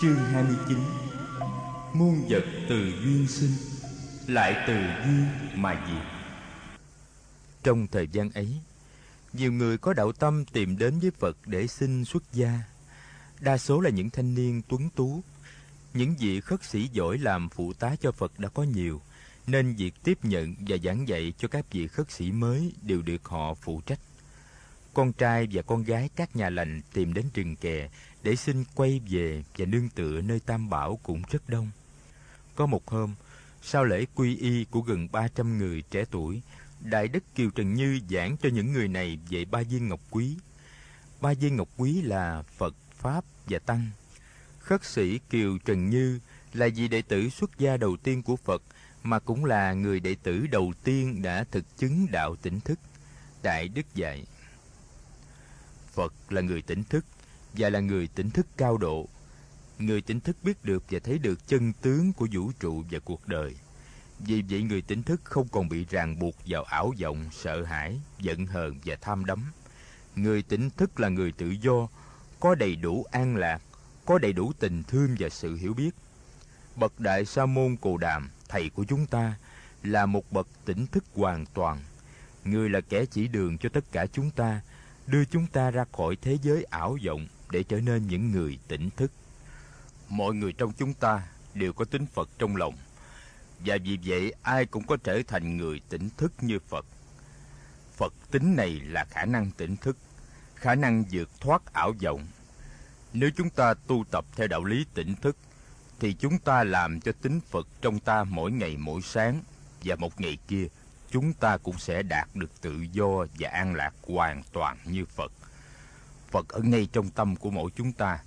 Chương 29 Muôn vật từ duyên sinh, Lại từ duyên mà diệt. Trong thời gian ấy, Nhiều người có đạo tâm tìm đến với Phật để xin xuất gia. Đa số là những thanh niên tuấn tú. Những vị khất sĩ giỏi làm phụ tá cho Phật đã có nhiều, Nên việc tiếp nhận và giảng dạy cho các vị khất sĩ mới đều được họ phụ trách con trai và con gái các nhà lành tìm đến rừng kè để xin quay về và nương tựa nơi Tam Bảo cũng rất đông. Có một hôm, sau lễ quy y của gần 300 người trẻ tuổi, Đại Đức Kiều Trần Như giảng cho những người này về ba viên ngọc quý. Ba viên ngọc quý là Phật, Pháp và Tăng. Khất sĩ Kiều Trần Như là vị đệ tử xuất gia đầu tiên của Phật mà cũng là người đệ tử đầu tiên đã thực chứng đạo tỉnh thức. Đại Đức dạy Phật là người tỉnh thức và là người tỉnh thức cao độ. Người tỉnh thức biết được và thấy được chân tướng của vũ trụ và cuộc đời. Vì vậy người tỉnh thức không còn bị ràng buộc vào ảo vọng, sợ hãi, giận hờn và tham đắm. Người tỉnh thức là người tự do, có đầy đủ an lạc, có đầy đủ tình thương và sự hiểu biết. Bậc Đại Sa môn Cồ Đàm, thầy của chúng ta, là một bậc tỉnh thức hoàn toàn. Người là kẻ chỉ đường cho tất cả chúng ta, đưa chúng ta ra khỏi thế giới ảo vọng để trở nên những người tỉnh thức. Mọi người trong chúng ta đều có tính Phật trong lòng, và vì vậy ai cũng có trở thành người tỉnh thức như Phật. Phật tính này là khả năng tỉnh thức, khả năng vượt thoát ảo vọng. Nếu chúng ta tu tập theo đạo lý tỉnh thức, thì chúng ta làm cho tính Phật trong ta mỗi ngày mỗi sáng, và một ngày kia chúng ta cũng sẽ đạt được tự do và an lạc hoàn toàn như Phật. Phật ở ngay trong tâm của mỗi chúng ta.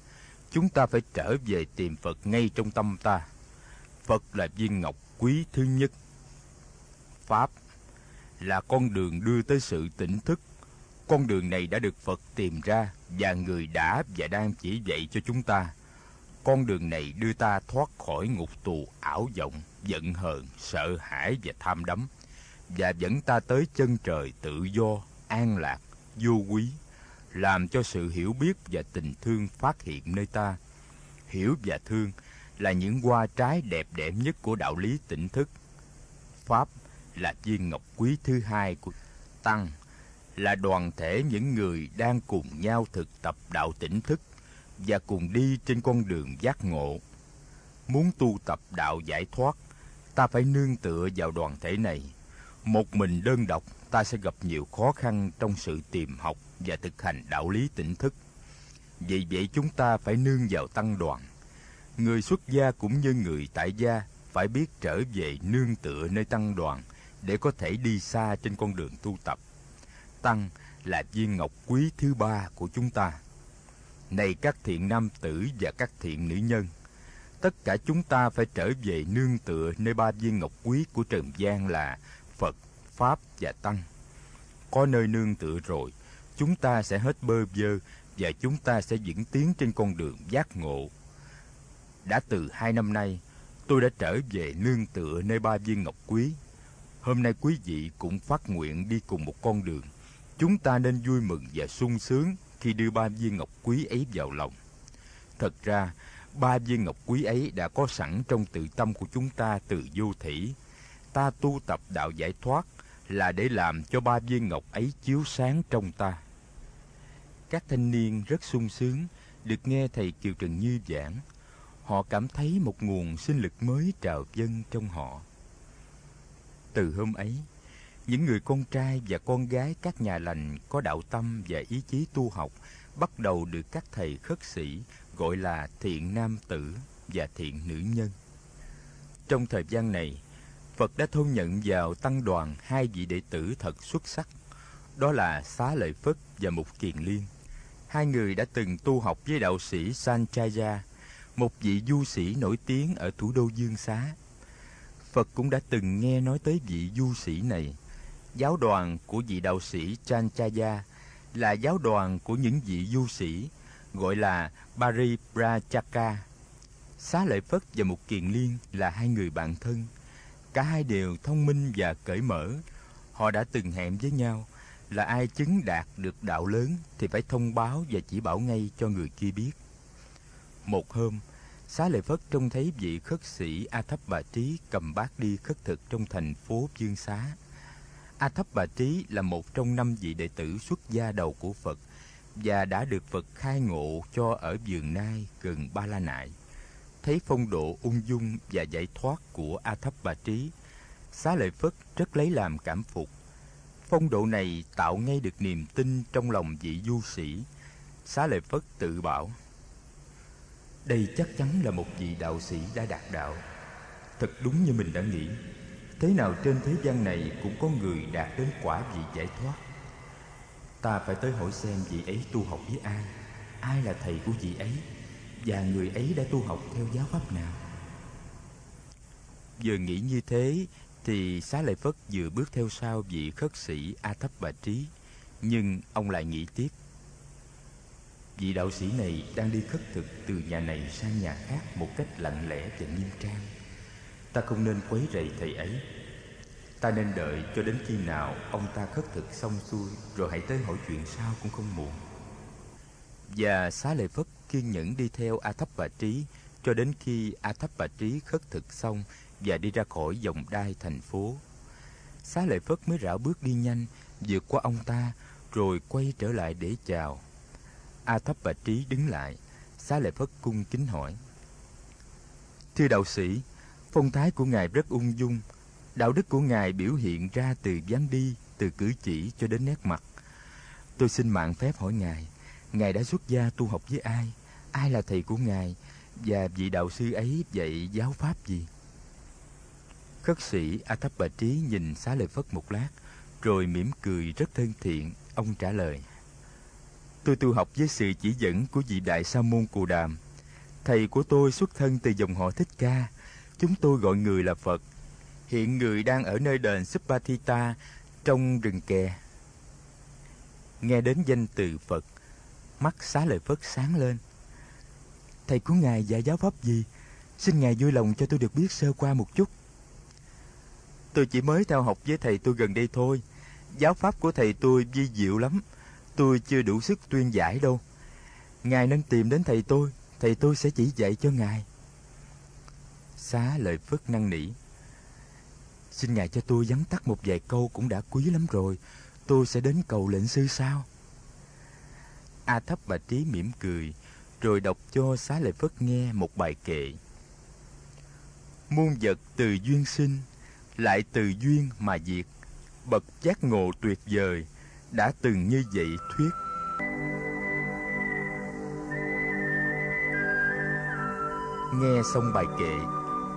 Chúng ta phải trở về tìm Phật ngay trong tâm ta. Phật là viên ngọc quý thứ nhất. Pháp là con đường đưa tới sự tỉnh thức. Con đường này đã được Phật tìm ra và người đã và đang chỉ dạy cho chúng ta. Con đường này đưa ta thoát khỏi ngục tù ảo vọng, giận hờn, sợ hãi và tham đắm và dẫn ta tới chân trời tự do, an lạc, vô quý, làm cho sự hiểu biết và tình thương phát hiện nơi ta. Hiểu và thương là những hoa trái đẹp đẽ nhất của đạo lý tỉnh thức. Pháp là viên ngọc quý thứ hai của Tăng, là đoàn thể những người đang cùng nhau thực tập đạo tỉnh thức và cùng đi trên con đường giác ngộ. Muốn tu tập đạo giải thoát, ta phải nương tựa vào đoàn thể này một mình đơn độc, ta sẽ gặp nhiều khó khăn trong sự tìm học và thực hành đạo lý tỉnh thức. Vì vậy chúng ta phải nương vào tăng đoàn. Người xuất gia cũng như người tại gia phải biết trở về nương tựa nơi tăng đoàn để có thể đi xa trên con đường tu tập. Tăng là viên ngọc quý thứ ba của chúng ta. Này các thiện nam tử và các thiện nữ nhân, tất cả chúng ta phải trở về nương tựa nơi ba viên ngọc quý của trần gian là Phật, Pháp và Tăng. Có nơi nương tựa rồi, chúng ta sẽ hết bơ vơ và chúng ta sẽ vững tiến trên con đường giác ngộ. Đã từ hai năm nay, tôi đã trở về nương tựa nơi ba viên ngọc quý. Hôm nay quý vị cũng phát nguyện đi cùng một con đường. Chúng ta nên vui mừng và sung sướng khi đưa ba viên ngọc quý ấy vào lòng. Thật ra, ba viên ngọc quý ấy đã có sẵn trong tự tâm của chúng ta từ vô thủy ta tu tập đạo giải thoát là để làm cho ba viên ngọc ấy chiếu sáng trong ta. Các thanh niên rất sung sướng được nghe thầy Kiều Trần Như giảng. Họ cảm thấy một nguồn sinh lực mới trào dâng trong họ. Từ hôm ấy, những người con trai và con gái các nhà lành có đạo tâm và ý chí tu học bắt đầu được các thầy khất sĩ gọi là thiện nam tử và thiện nữ nhân. Trong thời gian này, Phật đã thôn nhận vào tăng đoàn hai vị đệ tử thật xuất sắc, đó là Xá Lợi Phất và Mục Kiền Liên. Hai người đã từng tu học với đạo sĩ Sanchaya, một vị du sĩ nổi tiếng ở thủ đô Dương Xá. Phật cũng đã từng nghe nói tới vị du sĩ này. Giáo đoàn của vị đạo sĩ Sanchaya là giáo đoàn của những vị du sĩ, gọi là Paribrajaka. Xá Lợi Phất và Mục Kiền Liên là hai người bạn thân Cả hai đều thông minh và cởi mở. Họ đã từng hẹn với nhau là ai chứng đạt được đạo lớn thì phải thông báo và chỉ bảo ngay cho người kia biết. Một hôm, Xá Lợi Phất trông thấy vị khất sĩ A Thấp Bà Trí cầm bát đi khất thực trong thành phố Dương Xá. A Thấp Bà Trí là một trong năm vị đệ tử xuất gia đầu của Phật và đã được Phật khai ngộ cho ở vườn nai gần Ba La Nại. Thấy phong độ ung dung và giải thoát của A Thấp Bà Trí, Xá Lợi Phất rất lấy làm cảm phục. Phong độ này tạo ngay được niềm tin trong lòng vị du sĩ. Xá Lợi Phất tự bảo, đây chắc chắn là một vị đạo sĩ đã đạt đạo. Thật đúng như mình đã nghĩ. Thế nào trên thế gian này cũng có người đạt đến quả vị giải thoát. Ta phải tới hỏi xem vị ấy tu học với ai. Ai là thầy của vị ấy? Và người ấy đã tu học theo giáo pháp nào? Vừa nghĩ như thế Thì Xá Lợi Phất vừa bước theo sau vị khất sĩ A Thấp Bà Trí. Nhưng ông lại nghĩ tiếp. Vị đạo sĩ này đang đi khất thực từ nhà này sang nhà khác một cách lặng lẽ và nghiêm trang. Ta không nên quấy rầy thầy ấy. Ta nên đợi cho đến khi nào ông ta khất thực xong xuôi Rồi hãy tới hỏi chuyện sau cũng không muộn. Và xá lợi Phất kiên nhẫn đi theo A Thấp và Trí, Cho đến khi A Thấp và Trí khất thực xong Và đi ra khỏi dòng đai thành phố. Xá lợi Phất mới rảo bước đi nhanh, Vượt qua ông ta, Rồi quay trở lại để chào. A Thấp và Trí đứng lại. Xá Lợi Phất cung kính hỏi, Thưa đạo sĩ, Phong thái của Ngài rất ung dung. Đạo đức của Ngài biểu hiện ra từ dáng đi, Từ cử chỉ cho đến nét mặt. Tôi xin mạng phép hỏi Ngài Ngài đã xuất gia tu học với ai Ai là thầy của Ngài Và vị đạo sư ấy dạy giáo pháp gì Khất sĩ A Thấp Bà Trí nhìn xá lợi Phất một lát Rồi mỉm cười rất thân thiện Ông trả lời Tôi tu học với sự chỉ dẫn của vị đại sa môn Cù Đàm. Thầy của tôi xuất thân từ dòng họ Thích Ca. Chúng tôi gọi người là Phật. Hiện người đang ở nơi đền Supatita trong rừng kè. Nghe đến danh từ Phật, mắt xá lợi Phất sáng lên. Thầy của Ngài dạy giáo pháp gì? Xin Ngài vui lòng cho tôi được biết sơ qua một chút. Tôi chỉ mới theo học với thầy tôi gần đây thôi. Giáo pháp của thầy tôi vi diệu lắm Tôi chưa đủ sức tuyên giải đâu. Ngài nên tìm đến thầy tôi, thầy tôi sẽ chỉ dạy cho ngài. Xá lợi phất năng nỉ. Xin ngài cho tôi vắn tắt một vài câu cũng đã quý lắm rồi. Tôi sẽ đến cầu lệnh sư sao? A thấp bà trí mỉm cười, rồi đọc cho xá lợi phất nghe một bài kệ. Muôn vật từ duyên sinh, lại từ duyên mà diệt, bậc giác ngộ tuyệt vời, đã từng như vậy thuyết. Nghe xong bài kệ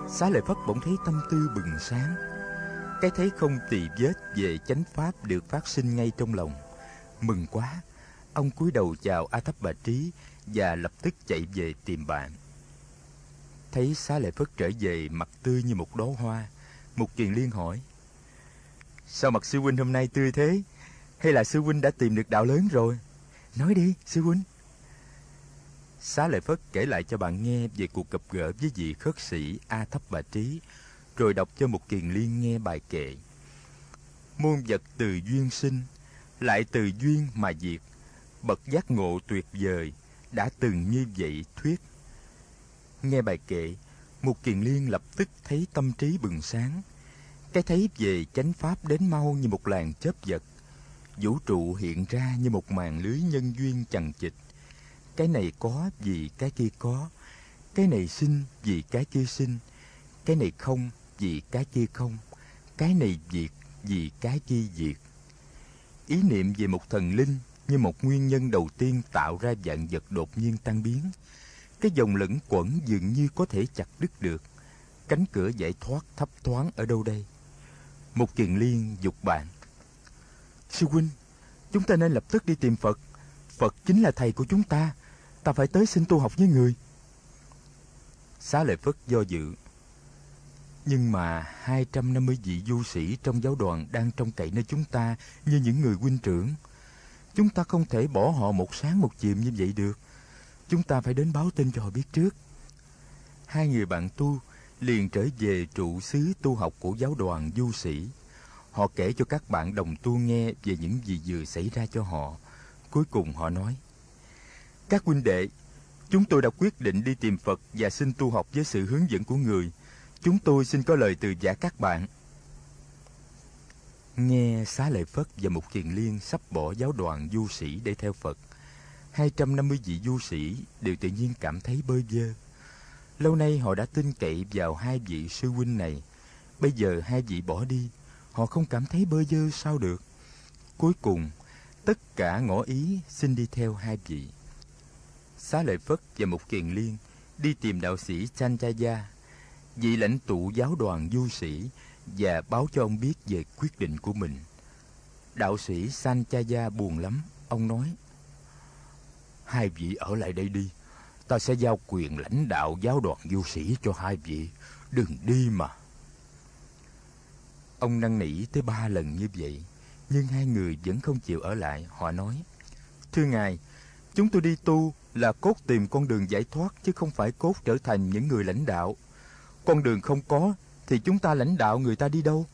xá lợi phất bỗng thấy tâm tư bừng sáng. Cái thấy không tỳ vết về chánh pháp được phát sinh ngay trong lòng. Mừng quá ông cúi đầu chào a thấp bà trí và lập tức chạy về tìm bạn. Thấy xá lợi phất trở về mặt tươi như một đóa hoa một kiền liên hỏi sao mặt sư huynh hôm nay tươi thế? Hay là sư huynh đã tìm được đạo lớn rồi? Nói đi sư huynh. Xá Lợi Phất kể lại cho bạn nghe về cuộc gặp gỡ với vị khất sĩ A Thấp Bà Trí, rồi đọc cho một kiền liên nghe bài kệ. môn vật từ duyên sinh, lại từ duyên mà diệt, bậc giác ngộ tuyệt vời, đã từng như vậy thuyết. Nghe bài kệ, một kiền liên lập tức thấy tâm trí bừng sáng, cái thấy về chánh pháp đến mau như một làn chớp giật, vũ trụ hiện ra như một màn lưới nhân duyên chằng chịt. Cái này có vì cái kia có. Cái này sinh vì cái kia sinh cái này không vì cái kia không. Cái này diệt vì cái kia diệt. Ý niệm về một thần linh như một nguyên nhân đầu tiên tạo ra dạng vật đột nhiên tan biến cái dòng lẫn quẩn dường như có thể chặt đứt được cánh cửa giải thoát thấp thoáng ở đâu đây một kiền liên dục bạn Sư huynh, chúng ta nên lập tức đi tìm Phật. Phật chính là thầy của chúng ta. Ta phải tới xin tu học với người. Xá lợi Phất do dự. Nhưng mà 250 vị du sĩ trong giáo đoàn đang trông cậy nơi chúng ta như những người huynh trưởng. Chúng ta không thể bỏ họ một sáng một chiều như vậy được. Chúng ta phải đến báo tin cho họ biết trước. Hai người bạn tu liền trở về trụ xứ tu học của giáo đoàn du sĩ. Họ kể cho các bạn đồng tu nghe về những gì vừa xảy ra cho họ. Cuối cùng họ nói, Các huynh đệ, Chúng tôi đã quyết định đi tìm Phật và xin tu học với sự hướng dẫn của người. Chúng tôi xin có lời từ giả các bạn. Nghe Xá Lợi Phất và Mục Kiền Liên sắp bỏ giáo đoàn du sĩ để theo Phật, 250 vị du sĩ đều tự nhiên cảm thấy bơ vơ. Lâu nay họ đã tin cậy vào hai vị sư huynh này. Bây giờ hai vị bỏ đi, họ không cảm thấy bơ vơ sao được. Cuối cùng, tất cả ngõ ý xin đi theo hai vị. Xá Lợi Phất và Mục Kiền Liên đi tìm đạo sĩ Chanchaya, vị lãnh tụ giáo đoàn du sĩ và báo cho ông biết về quyết định của mình. Đạo sĩ Sanchaya buồn lắm, ông nói: "Hai vị ở lại đây đi, ta sẽ giao quyền lãnh đạo giáo đoàn du sĩ cho hai vị, đừng đi mà." Ông năn nỉ tới ba lần như vậy, nhưng hai người vẫn không chịu ở lại, họ nói: "Thưa ngài, chúng tôi đi tu là cốt tìm con đường giải thoát chứ không phải cốt trở thành những người lãnh đạo. Con đường không có thì chúng ta lãnh đạo người ta đi đâu?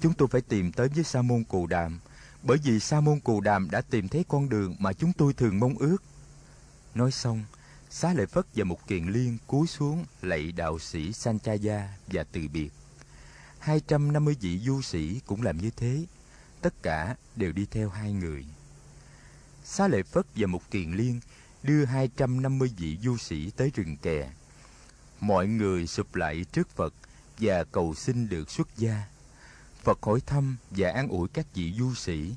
Chúng tôi phải tìm tới với Sa môn Cù Đàm, bởi vì Sa môn Cù Đàm đã tìm thấy con đường mà chúng tôi thường mong ước. Nói xong, Xá Lợi Phất và một Kiền Liên cúi xuống lạy đạo sĩ Sanchaya và từ biệt. 250 vị du sĩ cũng làm như thế, tất cả đều đi theo hai người. Xá Lợi Phất và một Kiền Liên đưa 250 vị du sĩ tới rừng kè. Mọi người sụp lại trước Phật và cầu xin được xuất gia. Phật hỏi thăm và an ủi các vị du sĩ.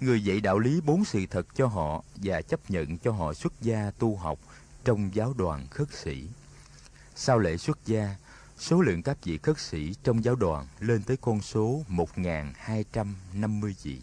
Người dạy đạo lý bốn sự thật cho họ và chấp nhận cho họ xuất gia tu học trong giáo đoàn khất sĩ. Sau lễ xuất gia, số lượng các vị khất sĩ trong giáo đoàn lên tới con số 1.250 vị.